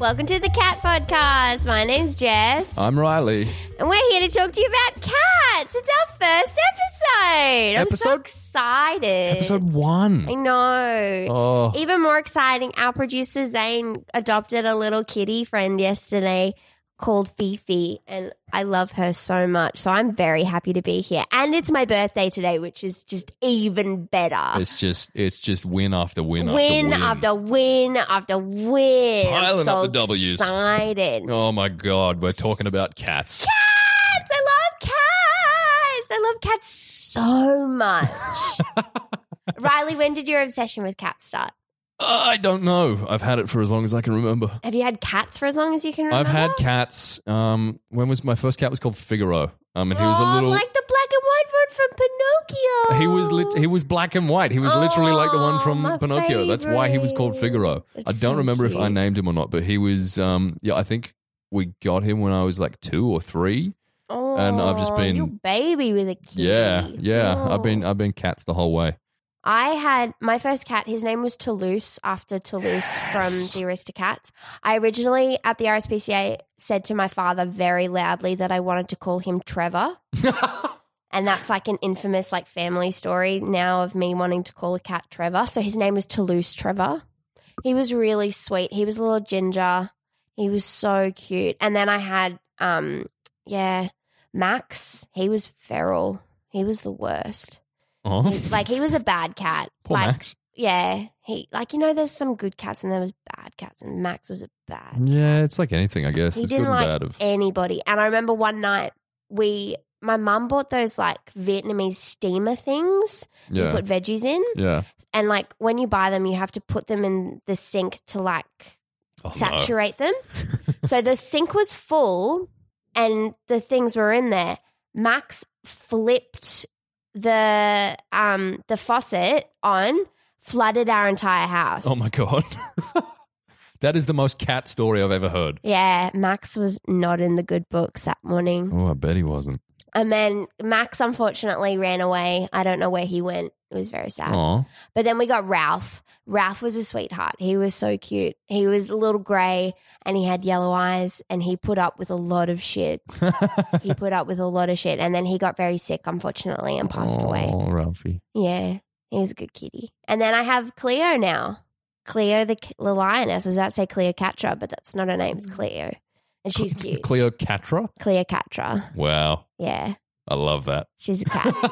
Welcome to the Cat Podcast. My name's Jess, I'm Riley. and we're here to talk to you about cats. It's our first episode. I'm so Episode- excited. Episode one. I know. Oh, Even more exciting, our producer Zane adopted a little kitty friend yesterday called Fifi, and I love her so much. So I'm very happy to be here. And it's my birthday today, which is just even better. it's just it's just win after win, win after after win. after win. I'm Piling so up the W's. Excited. Oh my god, we're talking about cats. Cats! I love cats. I love cats so much. Riley, when did your obsession with cats start? I don't know. I've had it for as long as I can remember. Have you had cats for as long as you can remember? I've had cats. Um, when was my first cat? Was called Figaro. Um, and he was Oh, a little. like the black and white one from Pinocchio. he was lit, he was black and white. He was literally like the one from my Pinocchio. That's why he was called favorite. Figaro. I don't so remember if I cute. named him or not, but he was. Um, yeah, I think we got him when I was like two or three. Oh, and I've just been- you baby with a kitty. Yeah, yeah. I've been Oh. I've been cats the whole way. I had my first cat. His name was Toulouse after Toulouse from the Aristocats. I originally at the RSPCA said to my father very loudly that I wanted to call him Trevor, and that's like an infamous like family story now of me wanting to call a cat Trevor. So his name was Toulouse Trevor. He was really sweet. He was a little ginger. He was so cute. And then I had um yeah Max. He was feral. He was the worst. Oh, He- like he was a bad cat. poor like, Max. Yeah, he like you know, there's some good cats and there was bad cats, and Max was a bad. Yeah, it's like anything, I guess. He it's didn't and like bad. Of anybody. And I remember one night we, my mum bought those like Vietnamese steamer things Yeah. you put veggies in, yeah. and like when you buy them, you have to put them in the sink to like Oh, no. saturate them. so the sink was full, and the things were in there. Max flipped the um the faucet on, flooded our entire house. Oh my god, that is the most cat story I've ever heard. Yeah, Max was not in the good books that morning. Oh, I bet he wasn't. And then Max unfortunately ran away. I don't know where he went. It was very sad. Oh, But then we got Ralph. Ralph was a sweetheart. He was so cute. He was a little grey and he had yellow eyes and he put up with a lot of shit. he put up with a lot of shit. And then he got very sick, unfortunately, and passed away. Oh, Ralphie. Yeah, he's a good kitty. And then I have Cleo now. Cleo the, the lioness. I was about to say Cleocatra, but that's not her name. It's mm. Cleo. And she's cute. Cleocatra. Cleocatra. Wow, Yeah, I love that. she's a cat.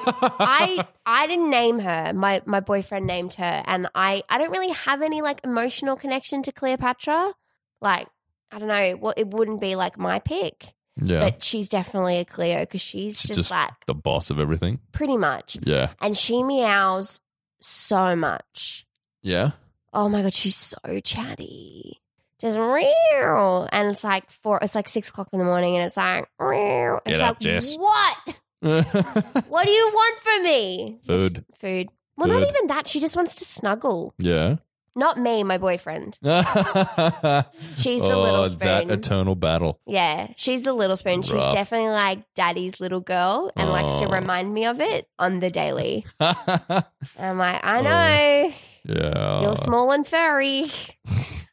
I I didn't name her. My my boyfriend named her, and I I don't really have any like emotional connection to Cleopatra. Like I don't know. Well, it wouldn't be like my pick, yeah, but she's definitely a Cleo because she's, she's just, just like the boss of everything. pretty much, Yeah, and she meows so much. yeah. Oh my god, she's so chatty. Just real, and it's like four. It's like six o'clock in the morning, and it's like real. It's up, like Jess. what? What do you want from me? Food. Food. Well, not even that. She just wants to snuggle. yeah. Not me, my boyfriend. She's the oh, little Oh, that eternal battle. Yeah, she's the little spoon. She's Rough. definitely like daddy's little girl and likes to Oh. remind me of it on the daily. yeah. I'm like, I oh. know. Oh. You're small and furry.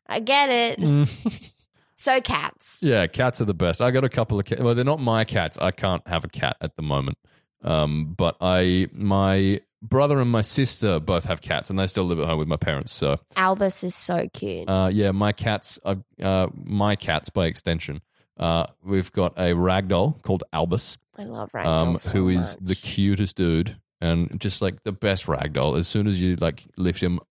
I get it. So cats. Yeah, cats are the best. I got a couple of cats. Well, they're not my cats. I can't have a cat at the moment. Um, but I, my brother and my sister both have cats, and they still live at home with my parents. So, Albus is so cute. uh, yeah, my cats, are, uh, my cats by extension. Uh, we've got a ragdoll called Albus, I love ragdoll um, so who is much. the cutest dude and just like the best ragdoll. As soon as you like lift him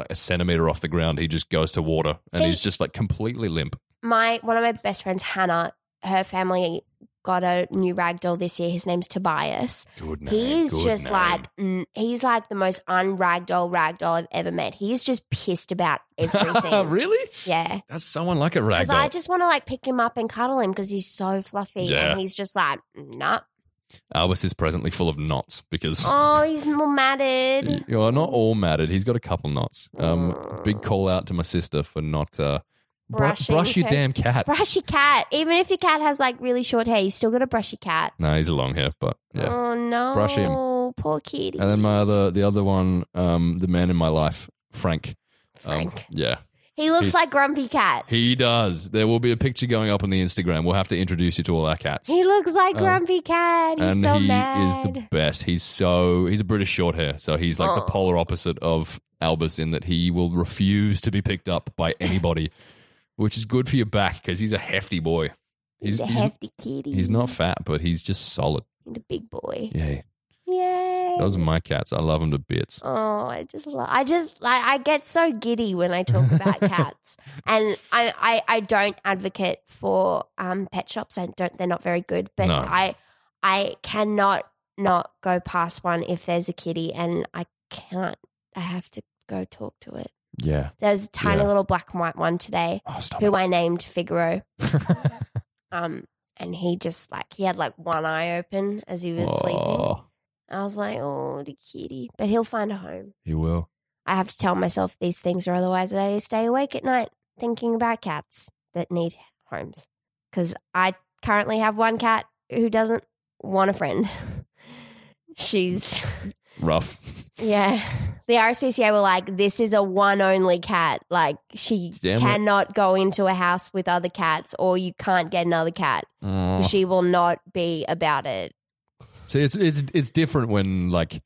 like a centimeter off the ground, he just goes to water, and See- he's just like completely limp. my one of my best friends, Hannah, her family got a new ragdoll this year. His name's Tobias. Good name. He's just name. like he's like the most unragdoll ragdoll I've ever met. He's just pissed about everything. really? Yeah. That's someone like a ragdoll. Because I just want to like pick him up and cuddle him because he's so fluffy Yeah. and he's just like, nah. Albus is presently full of knots because Oh, he's more matted. you are not all matted. He's got a couple knots. Um, big call out to my sister for not uh, br- Brushing brush your her- damn cat. Brush your cat. Even if your cat has like really short hair, you still got to brush your cat. No, he's a long hair, but yeah. Oh no. Brush him. Poor kitty. And then my other, the other one, um, the man in my life, Frank. Um, Frank. yeah, he looks he's- like Grumpy Cat. he does. There will be a picture going up on the Instagram. We'll have to introduce you to all our cats. He looks like Um, Grumpy Cat. He's and so he mad. is the best. He's so he's a British short hair, so he's like the Oh. polar opposite of Albus in that he will refuse to be picked up by anybody, which is good for your back because he's a hefty boy. He's, He's a he's, hefty kitty. he's not fat, but he's just solid. He's a big boy. Yeah, Yay. Those are my cats. I love them to bits. Oh, I just love. I just I, I get so giddy when I talk about cats, and I, I I don't advocate for um pet shops. I don't. They're not very good, but No. I I cannot not go past one if there's a kitty, and I can't. I have to go talk to it. Yeah. There's a tiny Yeah. little black and white one today Oh, stop. who I named Figaro. Um, and he just like he had like one eye open as he was sleeping. I was like, oh, the kitty, but he'll find a home. he will. I have to tell myself these things, or otherwise I stay awake at night thinking about cats that need homes. Because I currently have one cat who doesn't want a friend. She's, Rough. yeah. The RSPCA were like, this is a one only cat. Like, she Damn it. cannot go into a house with other cats, or you can't get another cat. Oh. She will not be about it. See, it's it's it's different when like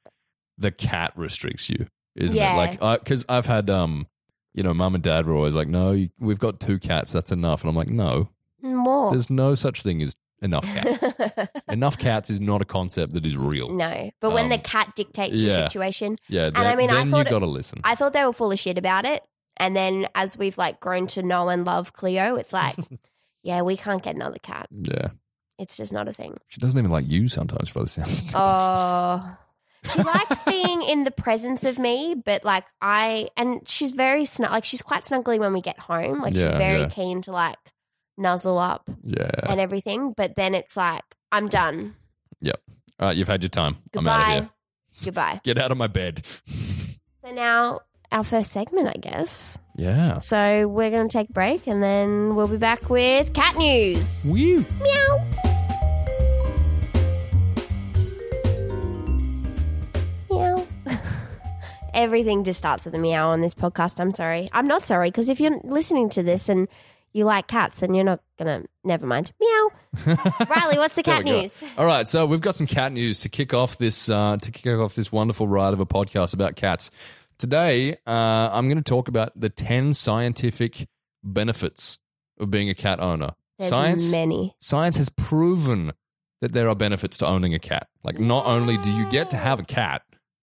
the cat restricts you, isn't Yeah. it? Like, because I've had um, you know, mum and dad were always like, "No, you- we've got two cats. That's enough." And I'm like, "No, More. there's no such thing as enough cats. enough cats is not a concept that is real." no. But when the Um, cat dictates yeah. the situation, Yeah, and I mean, I then you thought it- got to listen. I thought they were full of shit about it. And then as we've like grown to know and love Cleo, it's like, yeah, we can't get another cat. yeah, It's just not a thing. she doesn't even like you sometimes, by the sounds. of things. Oh. She likes being in the presence of me, but like I and she's very snug like she's quite snuggly when we get home. Like Yeah, she's very yeah. keen to like nuzzle up yeah. and everything. But then it's like, I'm done. Yep. All right, you've had your time. I'm out of Goodbye. here. Goodbye. Get out of my bed. So now our first segment, I guess. Yeah. So we're gonna take a break and then we'll be back with cat news. Woo. Meow. Meow. Everything just starts with a meow on this podcast. I'm sorry. I'm not sorry because if you're listening to this and you like cats, then you're not gonna. Never mind. Meow. Riley, what's the cat we go. news? All right, so we've got some cat news to kick off this uh, to kick off this wonderful ride of a podcast about cats. Today, uh, I'm going to talk about the ten scientific benefits of being a cat owner. There's science many. science has proven that there are benefits to owning a cat. Like, not only do you get to have a cat,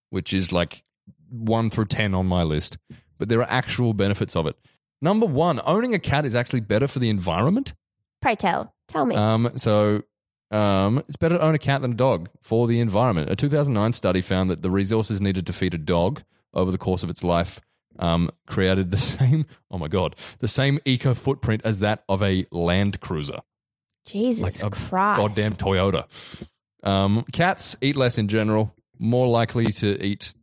which is like one through ten on my list, but there are actual benefits of it. Number one, owning a cat is actually better for the environment. Pray tell. Tell me. Um, so um, it's better to own a cat than a dog for the environment. A 2009 study found that the resources needed to feed a dog over the course of its life um, created the same, oh my God, the same eco footprint as that of a Land Cruiser. Jesus like a Christ. Goddamn Toyota. Um, cats eat less in general, more likely to eat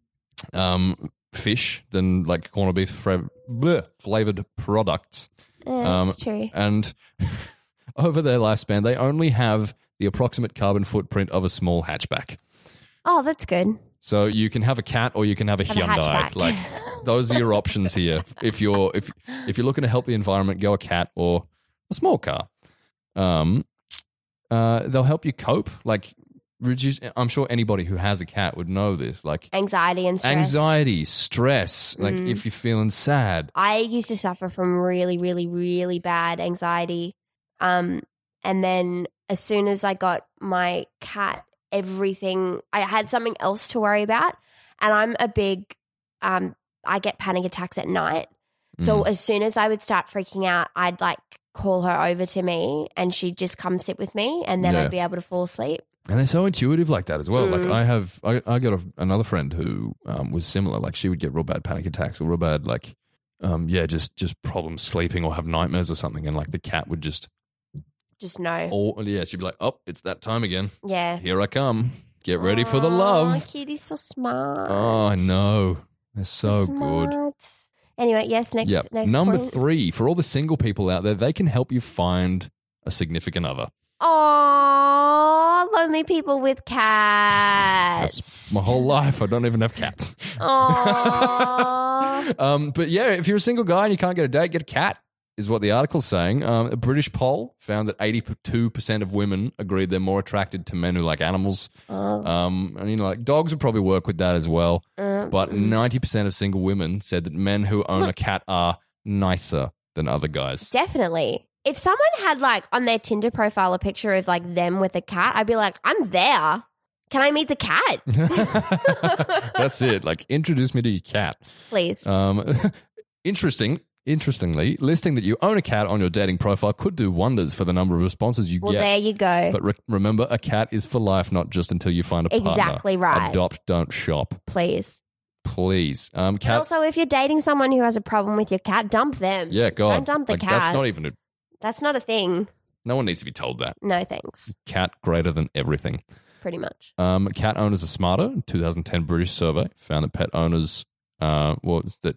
um, fish than like corned beef fra- bleh, flavored products. Yeah, um, that's true. And over their lifespan, they only have the approximate carbon footprint of a small hatchback. Oh, that's good. So you can have a cat or you can have a Have Hyundai. hatchback. like those are your options here. If you're if if you're looking to help the environment, go a cat or a small car. Um, uh, they'll help you cope. Like reduce. I'm sure anybody who has a cat would know this. Like Anxiety and stress. anxiety, stress. Like Mm. if you're feeling sad. I used to suffer from really, really, really bad anxiety. Um, and then as soon as I got my cat, everything I had something else to worry about. And I'm a big um I get panic attacks at night. So Mm. as soon as I would start freaking out, I'd like call her over to me and she'd just come sit with me and then Yeah. I'd be able to fall asleep. And they're so intuitive like that as well. Like Mm. I have, I, I got a, another friend who um, was similar. Like she would get real bad panic attacks or real bad, like, um, yeah, just just problems sleeping or have nightmares or something. And like the cat would just, Just know. all yeah, she'd be like, oh, it's that time again. Yeah. Here I come. Get ready for the Aw, love. Kitty's so smart. Oh, I know. They're so good. Smart. Anyway, yes, next, Yep. next Number point. three, for all the single people out there, they can help you find a significant other. Oh, lonely people with cats. That's my whole life. I don't even have cats. Aw. um, but yeah, if you're a single guy and you can't get a date, get a cat, is what the article's saying. Um, a British poll found that 82% of women agreed they're more attracted to men who like animals. Oh, Um, and, you know, like dogs would probably work with that as well. uh, But 90% of single women said that men who own a cat are nicer than other guys. definitely. If someone had like on their Tinder profile a picture of like them with a cat, I'd be like, I'm there. Can I meet the cat, That's it. Like, introduce me to your cat. please? Um, interesting. Interestingly, listing that you own a cat on your dating profile could do wonders for the number of responses you well, get. Well, there you go. But re- remember, a cat is for life, not just until you find a partner. Exactly right. Adopt, don't shop. please. Please. Um, And cat. also, if you're dating someone who has a problem with your cat, dump them. yeah, God. Don't dump the Like, cat. That's not even a. That's not a thing. No one needs to be told that. No thanks. Cat greater than everything. Pretty much. Um, cat owners are smarter. 2010 British survey found that pet owners, uh, well, that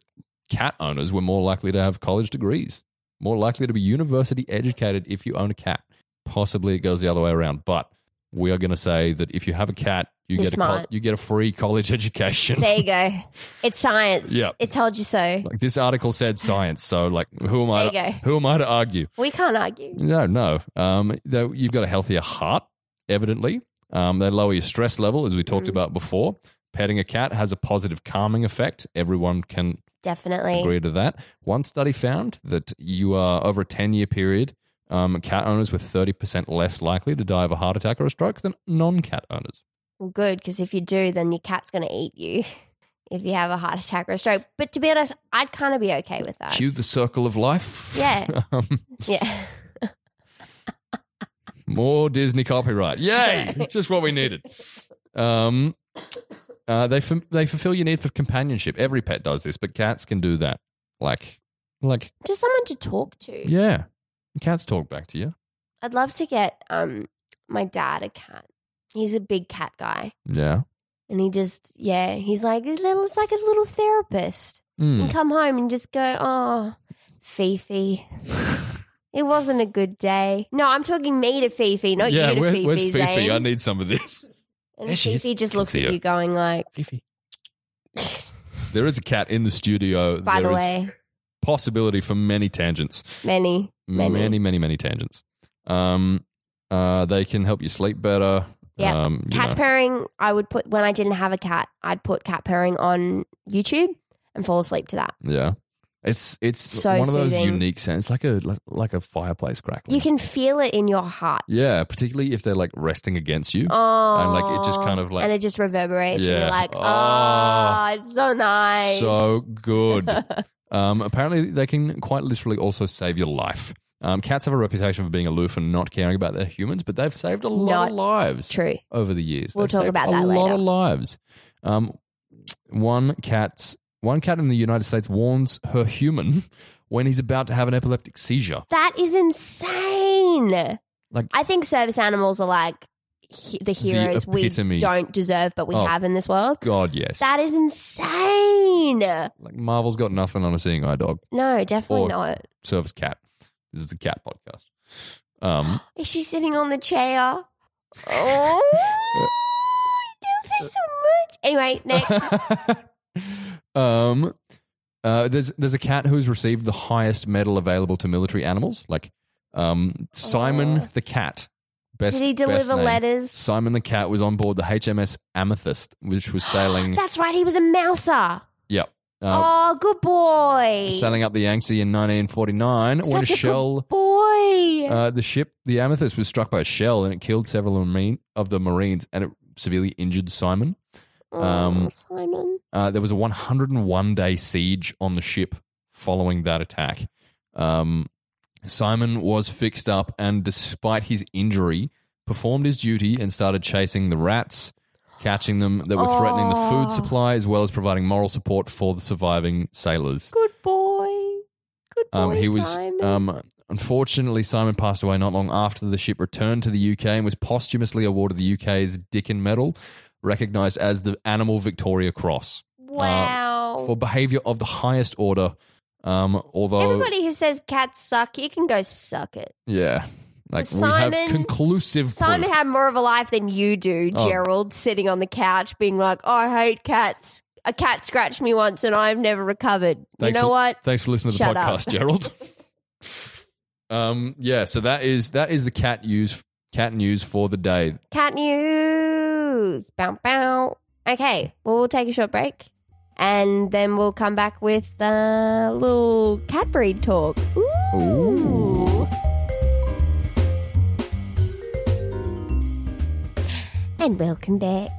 cat owners were more likely to have college degrees, more likely to be university educated if you own a cat. Possibly it goes the other way around, but we are going to say that if you have a cat, you You're get a col- you get a free college education. There you go. It's science. yeah, It told you so. like this article said science, so like who am I? There you go. Who am I to argue? We can't argue. No, no. Um, though you've got a healthier heart, evidently. Um, they lower your stress level, as we talked Mm. about before. Petting a cat has a positive calming effect. Everyone can Definitely. agree to that. One study found that you are over a 10 year period, um, cat owners were 30% less likely to die of a heart attack or a stroke than non cat owners. Well, good, because if you do, then your cat's going to eat you if you have a heart attack or a stroke. But to be honest, I'd kind of be okay with that. Cue the circle of life. Yeah. um, Yeah. More Disney copyright. Yay! Just what we needed. Um, uh, they ful- they fulfill your need for companionship. Every pet does this, but cats can do that. Like, like, Just someone to talk to. yeah, cats talk back to you. I'd love to get um my dad a cat. He's a big cat guy. Yeah. And he just, yeah, he's like a little, it's like a little therapist. Mm. And come home and just go, oh, Fifi. It wasn't a good day. No, I'm talking me to Fifi, not yeah, you to where- Fifi. where's Fifi? Zane. I need some of this. And There. Fifi just looks at you going like, Fifi. There is a cat in the studio. by There the way, possibility for many tangents. many, many. Many, many, many tangents. Um, uh, they can help you sleep better. Yeah. Um, know. purring, I would put, when I didn't have a cat, I'd put cat purring on YouTube and fall asleep to that. Yeah. It's it's So one of those soothing. unique sounds. It's like a like, a fireplace crackling. You can feel it in your heart. yeah, particularly if they're like resting against you. Oh, and like, it just kind of like- and it just reverberates, and Yeah. you're like, oh, Oh. it's so nice. So good. um, apparently, they can quite literally also save your life. Um, cats have a reputation for being aloof and not caring about their humans, but they've saved a lot Not of lives True. over the years. We'll They've talk about a that lot of lives. Um, one cat's one cat in the United States warns her human when he's about to have an epileptic seizure. That is insane. Like- I think service animals are like he- the heroes we epitome. don't deserve, but we Oh. have in this world. God, yes. That is insane. like Marvel's got nothing on a seeing eye dog. No, definitely Or- not. Service cat. This is a cat podcast. Um, Is she sitting on the chair? Oh, I love her so much. Anyway, next. um, uh, there's there's a cat who's received the highest medal available to military animals, like um, Simon the cat. Best, Did he deliver letters? Simon the cat was on board the HMS Amethyst, which was sailing. That's right. He was a mouser. yep. Uh, oh, good boy. Sailing up the Yangtze in 1949 when a a shell. good boy. Uh, the ship, the Amethyst, was struck by a shell and it killed several of the Marines and it severely injured Simon. oh, um, Simon. Uh, there was a 101 day siege on the ship following that attack. Um, Simon was fixed up and, despite his injury, performed his duty and started chasing the rats, catching them that were threatening the food supply, as well as providing moral support for the surviving sailors. Good boy. Good boy, Um, he was Simon. um, unfortunately Simon passed away not long after the ship returned to the UK and was posthumously awarded the UK's Dickin Medal, recognised as the Animal Victoria Cross wow. for behaviour of the highest order. Um, although, Everybody who says cats suck, you can go suck it. yeah, like we have conclusive Simon proof. had more of a life than you do, Oh. Gerald, sitting on the couch being like, I hate cats. A cat scratched me once and I've never recovered. Thanks you know for- what? Thanks for listening to the Shut up. podcast, Gerald. um, yeah, so that is that is the cat news cat news for the day. Cat news. Bow, bow. Okay, well, we'll take a short break and then we'll come back with a little cat breed talk. Ooh. Ooh. And welcome back.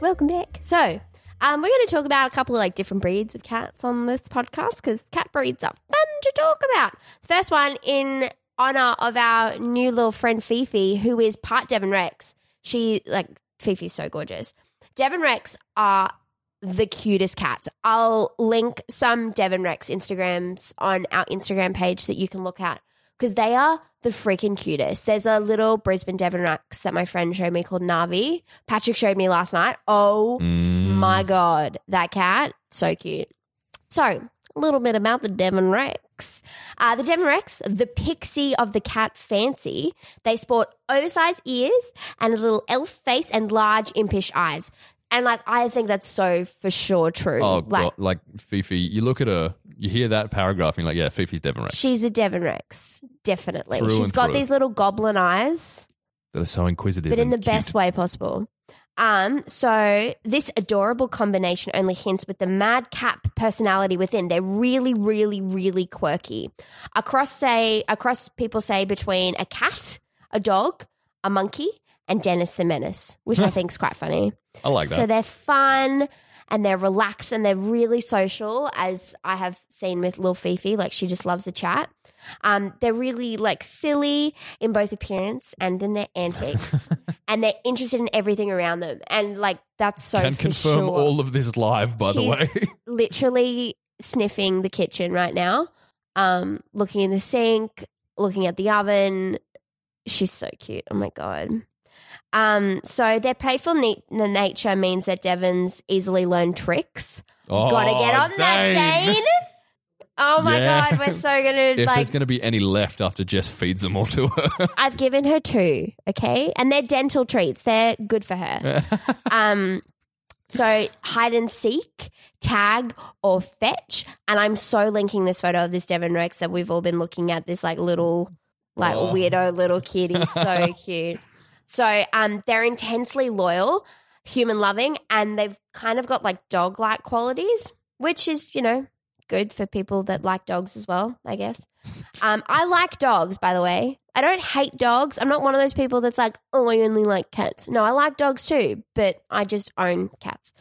Welcome back. So, um, we're going to talk about a couple of like different breeds of cats on this podcast because cat breeds are fun to talk about. First one in honor of our new little friend Fifi, who is part Devon Rex. She like Fifi's so gorgeous. Devon Rex are the cutest cats. I'll link some Devon Rex Instagrams on our Instagram page that you can look at because they are the freaking cutest. There's a little Brisbane Devon Rex that my friend showed me called Navi. Patrick showed me last night. Oh Mm. my god, that cat so cute. So a little bit about the Devon Rex. Uh, the Devon Rex, the pixie of the cat fancy. They sport oversized ears and a little elf face and large impish eyes. And like I think that's so for sure true. Oh, like God, like Fifi, you look at her, you hear that paragraph, and you're like, yeah, Fifi's Devon Rex. she's a Devon Rex, definitely. Through She's and got through. these little goblin eyes. That are so inquisitive, but in the best way possible. Um, so this adorable combination only hints with the madcap personality within. They're really, really, really quirky. Across say across people say between a cat, a dog, a monkey, and Dennis the Menace, which I think is quite funny. I like that. So they're fun and they're relaxed and they're really social, as I have seen with Lil Fifi. Like she just loves a chat. Um, they're really like silly in both appearance and in their antics, and they're interested in everything around them. And like that's so Can confirm sure. all of this live, by the way. literally sniffing the kitchen right now, um, looking in the sink, looking at the oven. She's so cute. Oh my god. Um, so their playful ne- nature means that Devons easily learn tricks. oh, Gotta get on that, Zane. Oh my Yeah. god, we're so gonna If like. there's going to be any left after Jess feeds them all to her. I've given her two, okay, and they're dental treats. They're good for her. Um, so hide and seek, tag, or fetch. And I'm so linking this photo of this Devon Rex that we've all been looking at. This like little, like Oh. weirdo little kid. He's so cute. So um, they're intensely loyal, human loving, and they've kind of got like dog like qualities, which is you know good for people that like dogs as well. I guess. Um, I like dogs, by the way. I don't hate dogs. I'm not one of those people that's like, oh, I only like cats. No, I like dogs too, but I just own cats.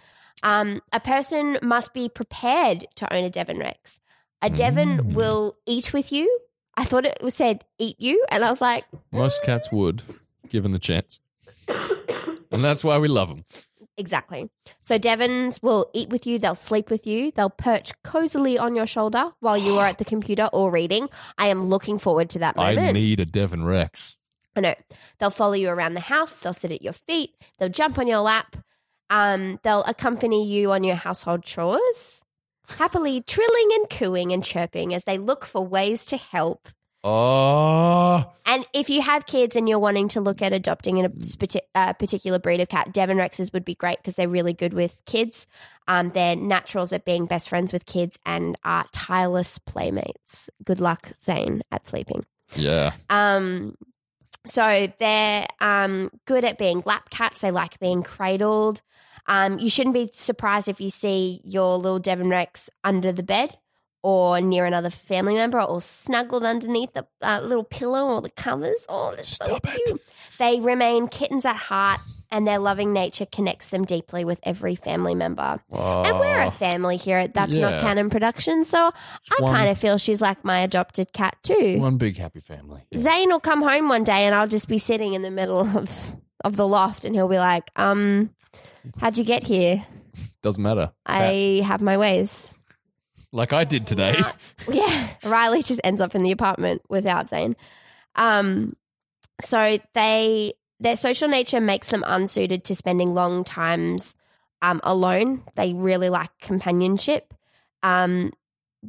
Um, a person must be prepared to own a Devon Rex. A Devon Mm. will eat with you. I thought it was said eat you, and I was like, Most cats would, given the chance. and that's why we love them. Exactly. So Devons will eat with you, they'll sleep with you, they'll perch cozily on your shoulder while you are at the computer or reading. I am looking forward to that moment. I need a Devon Rex. I know. They'll follow you around the house, they'll sit at your feet, they'll jump on your lap, um, they'll accompany you on your household chores, happily trilling and cooing and chirping as they look for ways to help. Oh, if you have kids and you're wanting to look at adopting a spati- uh, particular breed of cat, Devon Rexes would be great because they're really good with kids. Um, they're naturals at being best friends with kids and are tireless playmates. Good luck, Zane, at sleeping. yeah. Um, so they're um, good at being lap cats. They like being cradled. Um, you shouldn't be surprised if you see your little Devon Rex under the bed or near another family member or snuggled underneath the uh, little pillow or the covers. Oh, they're so Stop it. cute. They remain kittens at heart and their loving nature connects them deeply with every family member. And we're Oh, a family here at That's yeah. Not Canon Production, so I kind of feel she's like my adopted cat too. one big happy family. Yeah. Zane will come home one day and I'll just be sitting in the middle of of the loft and he'll be like, um, how'd you get here? Doesn't matter. I have my ways. Like I did today. Yeah. Riley just ends up in the apartment without Zane. Um, so they their social nature makes them unsuited to spending long times um, alone. They really like companionship. Um,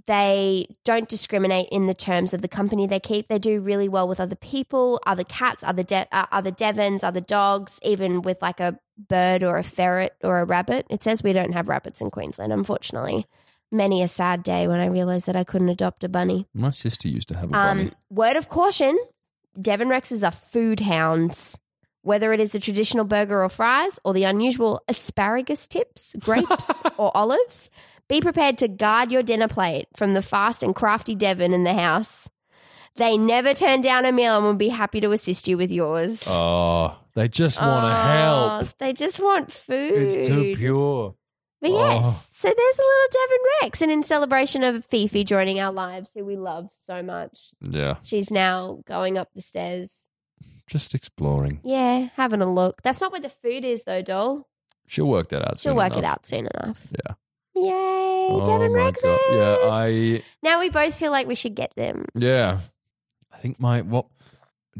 they don't discriminate in the terms of the company they keep. They do really well with other people, other cats, other de- uh, other Devons, other dogs, even with like a bird or a ferret or a rabbit. It says we don't have rabbits in Queensland, unfortunately. Many a sad day when I realized that I couldn't adopt a bunny. My sister used to have a bunny. Um, word of caution: Devon Rexes are food hounds. Whether it is the traditional burger or fries, or the unusual asparagus tips, grapes, or olives, be prepared to guard your dinner plate from the fast and crafty Devon in the house. They never turn down a meal and will be happy to assist you with yours. oh, they just want to Oh, help. They just want food. It's too pure. But Oh. yes, so there's a little Devon Rex, and in celebration of Fifi joining our lives, who we love so much, Yeah, she's now going up the stairs. just exploring. Yeah, having a look. That's not where the food is, though, doll. She'll work that out. She'll soon work it enough. out soon enough. Yeah. Yay, Oh Devon Rexes. God. Yeah, I now we both feel like we should get them. yeah. I think my what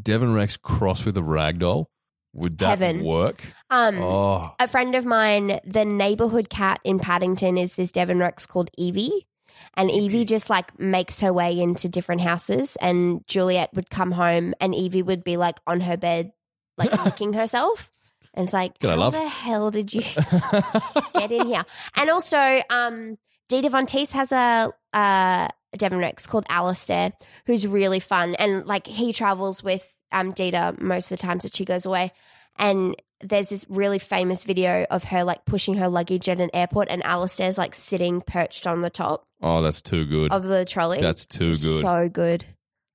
Devon Rex cross with a ragdoll would that Heaven. work? Um, Oh, a friend of mine, the neighborhood cat in Paddington is this Devon Rex called Evie. And Evie just like makes her way into different houses. And Juliet would come home and Evie would be like on her bed, like licking herself. And it's like, G'day, how love. the hell did you get in here? And also, um, Dita Von Teese has a, uh, Devon Rex called Alistair, who's really fun. And like he travels with um, Dita most of the times that she goes away. And there's this really famous video of her like pushing her luggage at an airport and Alistair's like sitting perched on the top oh, that's too good. of the trolley. That's too good. So good.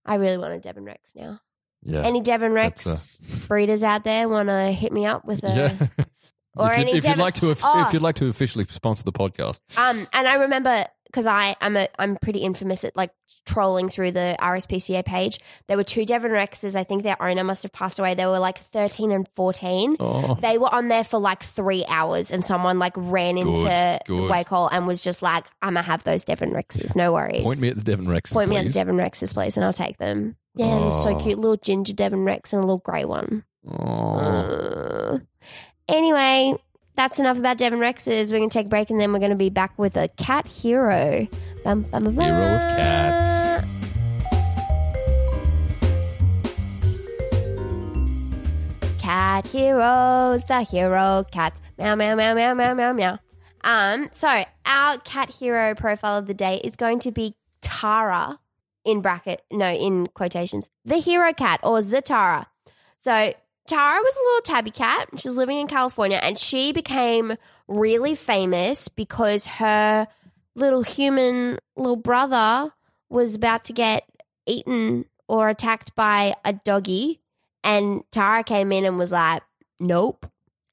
I really want a Devon Rex now. yeah. Any Devon Rex That's breeders out there want to hit me up with a yeah. or if, you, any if you'd Devon- like to, if, Oh. if you'd like to officially sponsor the podcast, Um, and I remember because I I'm a I'm pretty infamous at like trolling through the RSPCA page. There were two Devon Rexes. I think their owner must have passed away. They were like 13 and 14. oh, They were on there for like three hours, and someone like ran into good. Wacol and was just like, "I'm gonna have those Devon Rexes. No worries. point me at the Devon Rex. Point me at the. Devon Rexes, please, and I'll take them." Yeah, it was so Oh. cute. Little ginger Devon Rex and a little grey one. Oh. Uh, anyway, that's enough about Devon Rexes. We're going to take a break and then we're going to be back with a cat hero. Bum, bum, bum, Hero of cats. Cat heroes, the hero cats. Meow, meow, meow, meow, meow, meow, meow. Um, so our cat hero profile of the day is going to be Tara in bracket, no, in quotations, the hero cat or Zatara. So Tara was a little tabby cat. She was living in California and she became really famous because her little human little brother was about to get eaten or attacked by a doggy. And Tara came in and was like, nope.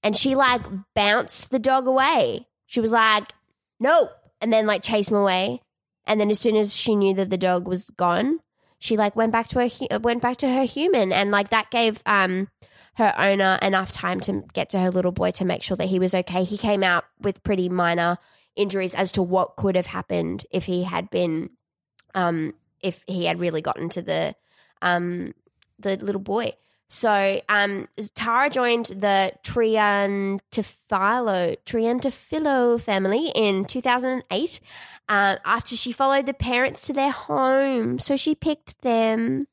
And she like bounced the dog away. She was like, nope. And then like chased him away. And then as soon as she knew that the dog was gone, she like went back to her went back to her human, and like that gave um her owner enough time to get to her little boy to make sure that he was okay. He came out with pretty minor injuries as to what could have happened if he had been um if he had really gotten to the um the little boy. So um Tara joined the Triantafilo Triantafilo family in 2008 uh, after she followed the parents to their home. So she picked them.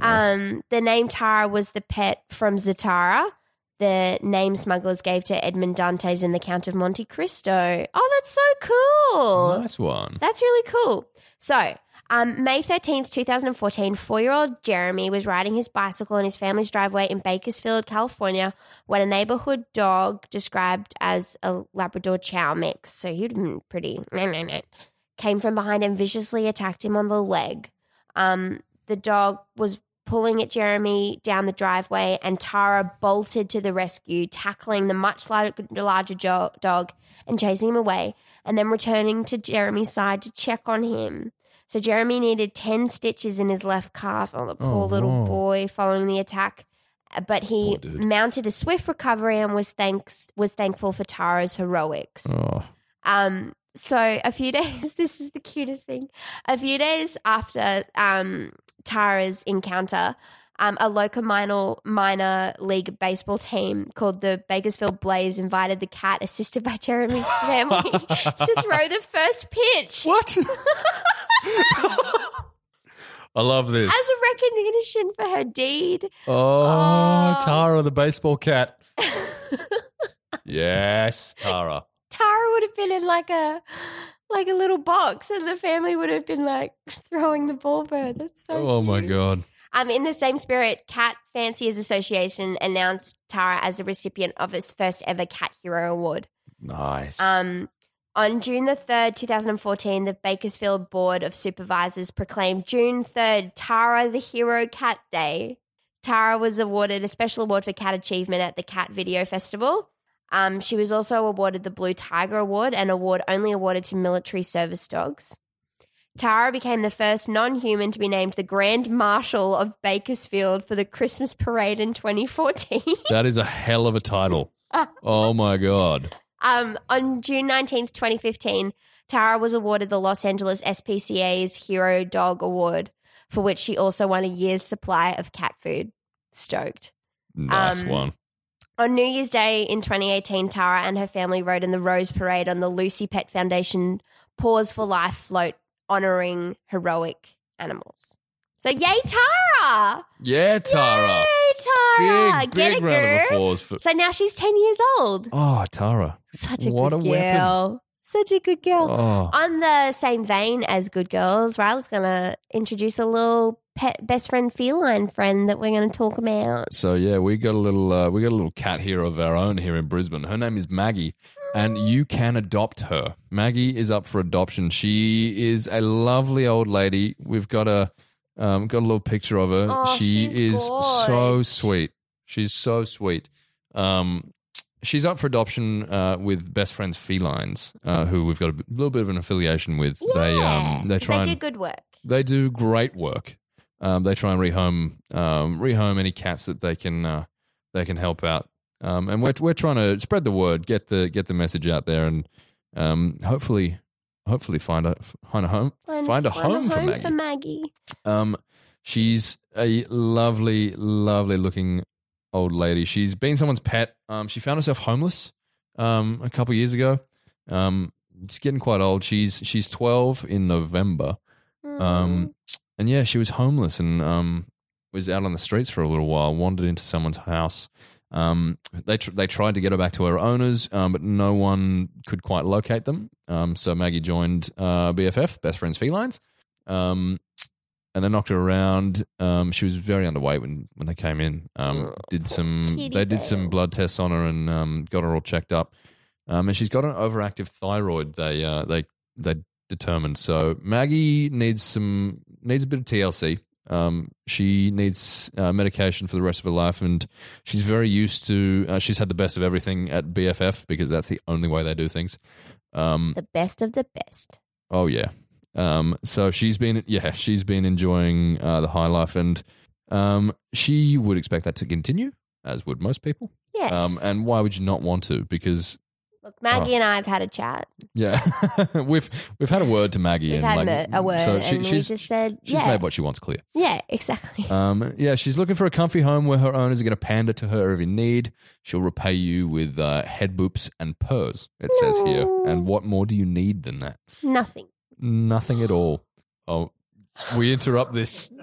Um, the name Tara was the pet from Zatara, the name smugglers gave to Edmond Dantes in The Count of Monte Cristo. Oh, that's so cool. Nice one. That's really cool. So, um, May 13th, 2014, four year old Jeremy was riding his bicycle in his family's driveway in Bakersfield, California, when a neighborhood dog described as a Labrador Chow mix, so he'd been pretty, came from behind and viciously attacked him on the leg. Um, the dog was pulling at Jeremy down the driveway, and Tara bolted to the rescue, tackling the much larger jo- dog and chasing him away, and then returning to Jeremy's side to check on him. So Jeremy needed 10 stitches in his left calf. Oh, the poor Oh, little no. boy following the attack. But he mounted a swift recovery and was thanks was thankful for Tara's heroics. Oh, Um, so a few days, this is the cutest thing. A few days after um, Tara's encounter, um, a local minor minor league baseball team called the Bakersfield Blaze invited the cat, assisted by Jeremy's family, to throw the first pitch what? I love this. as a recognition for her deed. oh, Oh. Tara the baseball cat. yes, Tara. Tara would have been in like a like a little box, and the family would have been like throwing the ball for her. That's so. oh my cute. god. Um, in the same spirit, Cat Fanciers Association announced Tara as a recipient of its first ever Cat Hero Award. Nice. Um, on June the 3rd, 2014, the Bakersfield Board of Supervisors proclaimed June 3rd Tara the Hero Cat Day. Tara was awarded a special award for cat achievement at the Cat Video Festival. Um, she was also awarded the Blue Tiger Award, an award only awarded to military service dogs. Tara became the first non human to be named the Grand Marshal of Bakersfield for the Christmas parade in 2014. that is a hell of a title. oh my god. Um, on June 19th, 2015, Tara was awarded the Los Angeles SPCA's Hero Dog Award, for which she also won a year's supply of cat food. Stoked. Nice Um, one. On New Year's Day in 2018, Tara and her family rode in the Rose Parade on the Lucy Pet Foundation Paws for Life float, honoring heroic animals. So, yay, Tara! Yeah, Tara. Yay, Tara! Big, Get big it, round of girl. applause for. So now she's 10 years old. Oh, Tara. Such a What good a weapon. Such a good girl. Oh, On the same vein as Good Girls, Riley's going to introduce a little pet best friend feline friend that we're going to talk about. so yeah, we got a little, uh, we got a little cat here of our own here in Brisbane. Her name is Maggie, and you can adopt her. Maggie is up for adoption. She is a lovely old lady. We've got a, um, got a little picture of her. Oh, she is so sweet. She's so sweet. Um, she's up for adoption uh, with Best Friends Felines, uh, who we've got a little bit of an affiliation with. They Yeah. um, they try they do good work. they do great work. Um, they try and rehome um, rehome any cats that they can uh, they can help out. Um, and we're we're trying to spread the word, get the get the message out there, and um, hopefully hopefully find a find a home And find a home, for Maggie. for Maggie. Um, she's a lovely, lovely looking old lady. She's been someone's pet. Um, she found herself homeless um, a couple years ago. Um, she's getting quite old. She's she's twelve in November. Mm. Um, and yeah, she was homeless and um, was out on the streets for a little while. Wandered into someone's house. Um, they tr- they tried to get her back to her owners, um, but no one could quite locate them. Um, so Maggie joined uh, BFF, Best Friends Felines. Um, and they knocked her around. Um, she was very underweight when, when they came in. Um, Oh, did some they did some blood tests on her and um, got her all checked up. Um, and she's got an overactive thyroid. They uh, they they determined. So Maggie needs some needs a bit of TLC. Um, she needs uh, medication for the rest of her life, and she's very used to. Uh, she's had the best of everything at BFF because that's the only way they do things. Um, the best of the best. Oh yeah. Um, so she's been yeah she's been enjoying uh, the high life, and um, she would expect that to continue, as would most people. Yes. Um, and why would you not want to? Because Look, Maggie and I have had a chat. yeah, we've we've had a word to Maggie, We've and had like, a word, So she, and she's just said, she's yeah, made what she wants clear. yeah, exactly. Um, yeah, she's looking for a comfy home where her owners are going to pander to her every need. She'll repay you with uh, head boops and purrs. It says here. And what more do you need than that? Nothing. Nothing at all. Oh, we interrupt this.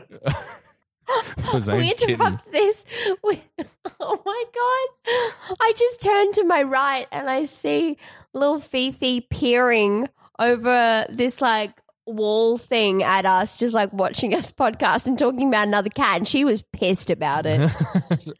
we interrupt this with oh my god i just turn to my right and i see little fifi peering over this like wall thing at us just like watching us podcast and talking about another cat and she was pissed about it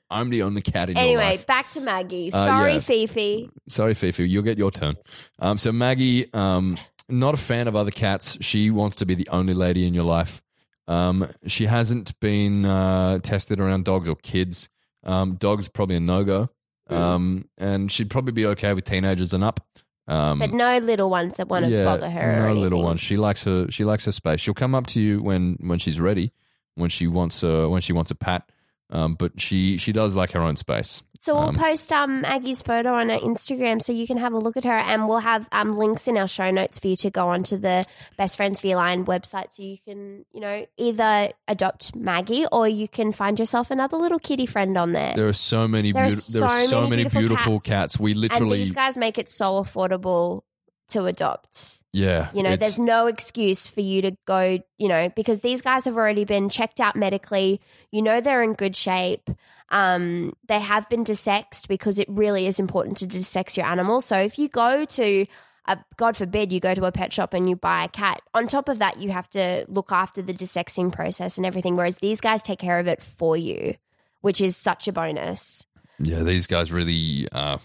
I'm the only cat in your anyway back to maggie Uh, sorry yeah. fifi Sorry, Fifi, you'll get your turn. Um, so Maggie, um, not a fan of other cats. She wants to be the only lady in your life. Um, she hasn't been uh, tested around dogs or kids. Um, dogs probably a no go. Mm. Um, and she'd probably be okay with teenagers and up. Um, But no little ones that want to bother her. no or little ones. She likes her. She likes her space. She'll come up to you when when she's ready, when she wants a when she wants a pat. Um, but she she does like her own space. So we'll Um, post um Aggie's photo on our Instagram so you can have a look at her, and we'll have um links in our show notes for you to go onto the Best Friends for Feline website, so you can you know either adopt Maggie or you can find yourself another little kitty friend on there. There are so many There are beautiful. There are so so many many beautiful beautiful cats. cats. We and literally, these guys make it so affordable to adopt. Yeah. You know, there's no excuse for you to go, you know, because these guys have already been checked out medically. You know, they're in good shape. Um, they have been desexed because it really is important to desex your animal. So if you go to, a, God forbid, you go to a pet shop and you buy a cat, on top of that, you have to look after the desexing process and everything. Whereas these guys take care of it for you, which is such a bonus. yeah. These guys really, uh,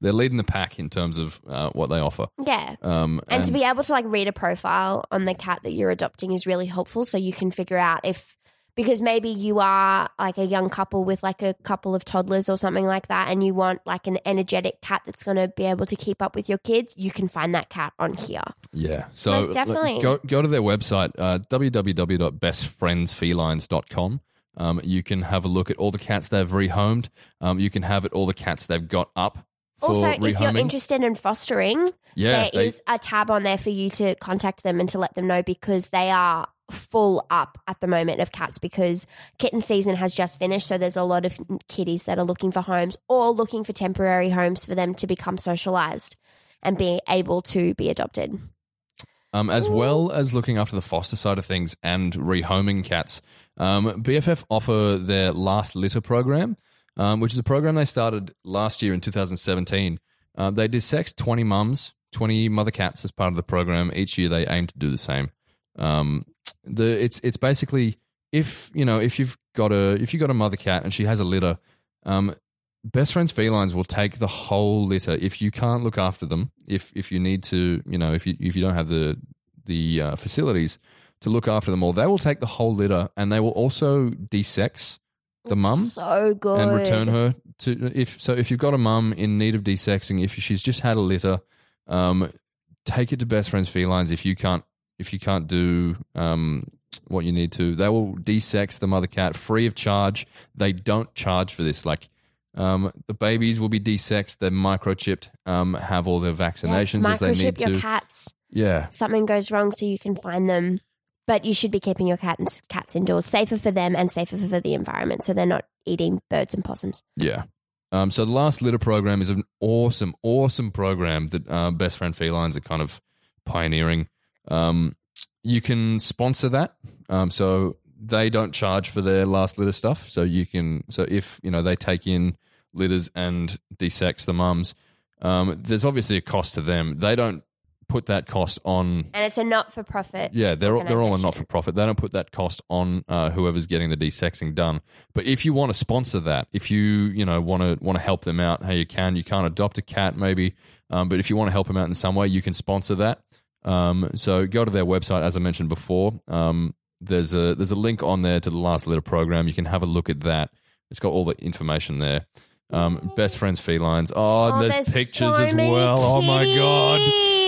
they're leading the pack in terms of uh, what they offer. Yeah. Um, And, to be able to like read a profile on the cat that you're adopting is really helpful. So you can figure out if, because maybe you are like a young couple with like a couple of toddlers or something like that, and you want like an energetic cat that's going to be able to keep up with your kids, you can find that cat on here. Yeah. So Most definitely. go go to their website, uh, www.bestfriendsfelines.com. Um, you can have a look at all the cats they've rehomed. Um, you can have it all the cats they've got up Also, rehoming. if you're interested in fostering, yeah, there is they- a tab on there for you to contact them and to let them know because they are full up at the moment of cats because kitten season has just finished. So there's a lot of kitties that are looking for homes or looking for temporary homes for them to become socialized and be able to be adopted. um, as well as looking after the foster side of things and rehoming cats. Um, BFF offer their last litter program, um, which is a program they started last year in 2017. Uh, they desex 20 mums, 20 mother cats as part of the program. Each year they aim to do the same. Um, the it's it's basically if you know if you've got a if you got a mother cat and she has a litter, um, best friends felines will take the whole litter if you can't look after them. If if you need to, you know, if you if you don't have the the uh, facilities to look after them all, they will take the whole litter and they will also desex the mum So good. and return her to if so if you've got a mum in need of desexing if she's just had a litter um take it to best friends felines if you can't if you can't do um what you need to they will desex the mother cat free of charge they don't charge for this like um the babies will be desexed they're microchipped um have all their vaccinations yes, as they need to. microchip your to cats. yeah Something goes wrong so you can find them. But you should be keeping your cat and cats indoors, safer for them and safer for the environment, so they're not eating birds and possums. Yeah. Um, so the last litter program is an awesome, awesome program that uh, Best Friend Felines are kind of pioneering. Um, you can sponsor that. Um, so they don't charge for their last litter stuff. So you can, so if, you know, they take in litters and desex the mums, um, there's obviously a cost to them. They don't put that cost on And it's a not for profit. yeah, they're all, they're all a not for profit. They don't put that cost on uh, whoever's getting the desexing done. But if you want to sponsor that, if you you know want to want to help them out, how you can. You can't adopt a cat, maybe, um, but if you want to help them out in some way, you can sponsor that. Um, so go to their website, as I mentioned before. Um, there's a there's a link on there to the last litter program. You can have a look at that. It's got all the information there. Um, best friends felines. Oh, Oh, there's, pictures so as well. Oh my god.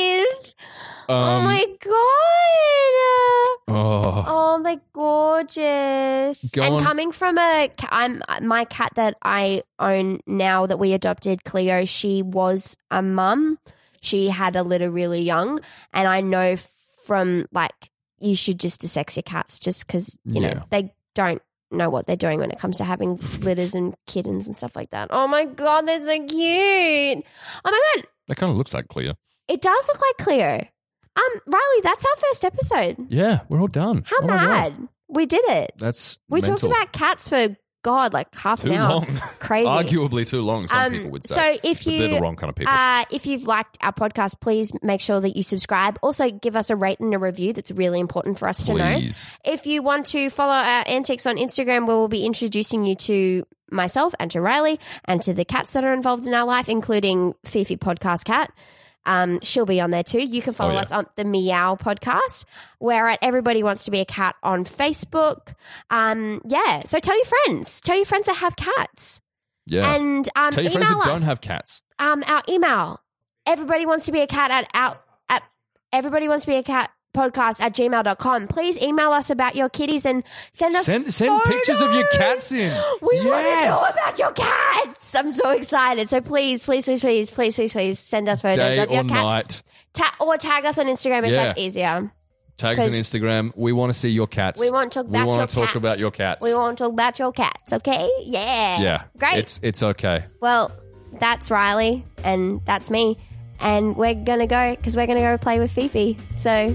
Oh Um, my god. oh. Oh, they're gorgeous. Go and on. coming from a, I'm my cat that I own now that we adopted, Cleo. She was a mum. She had a litter really young, and I know from like you should just desex your cats just because you Yeah. know they don't know what they're doing when it comes to having litters and kittens and stuff like that. Oh my god, they're so cute. Oh my god, That kind of looks like Cleo. it does look like Cleo. Um, Riley, that's our first episode. Yeah, we're all done. How Oh my God. mad. We did it. That's We mental. talked about cats for God, like half too an hour. long. Crazy. Arguably too long. Some Um, people would say. so if But they're the wrong kind of people. uh, if you've liked our podcast, please make sure that you subscribe. Also, give us a rate and a review. That's really important for us to know. Please. If you want to follow our antics on Instagram, where we'll be introducing you to myself and to Riley and to the cats that are involved in our life, including Fifi Podcast Cat. Um, she'll be on there too. You can follow Oh, yeah. us on the Meow podcast. We're at Everybody Wants to Be a Cat on Facebook. Um, yeah. So tell your friends. Tell your friends that have cats. Yeah. And um, Tell your email friends that us. don't have cats. um, our email. Everybody wants to be a cat at out at everybody wants to be a cat podcast at gmail.com. Please email us about your kitties and send us Send send pictures of your cats in. We want to Yes. know about your cats. I'm so excited. So please, please, please, please, please, please, please send us photos Day of your or cats. night. Ta- or tag us on Instagram if Yeah. that's easier. Tag us on 'Cause- Instagram. We want to see your cats. We want to talk We about wanna your talk cats. about your cats. We want to talk about your cats, okay? Yeah. Yeah. Great. It's it's okay. well, that's Riley and that's me. And we're going to go because we're going to go play with Fifi. So,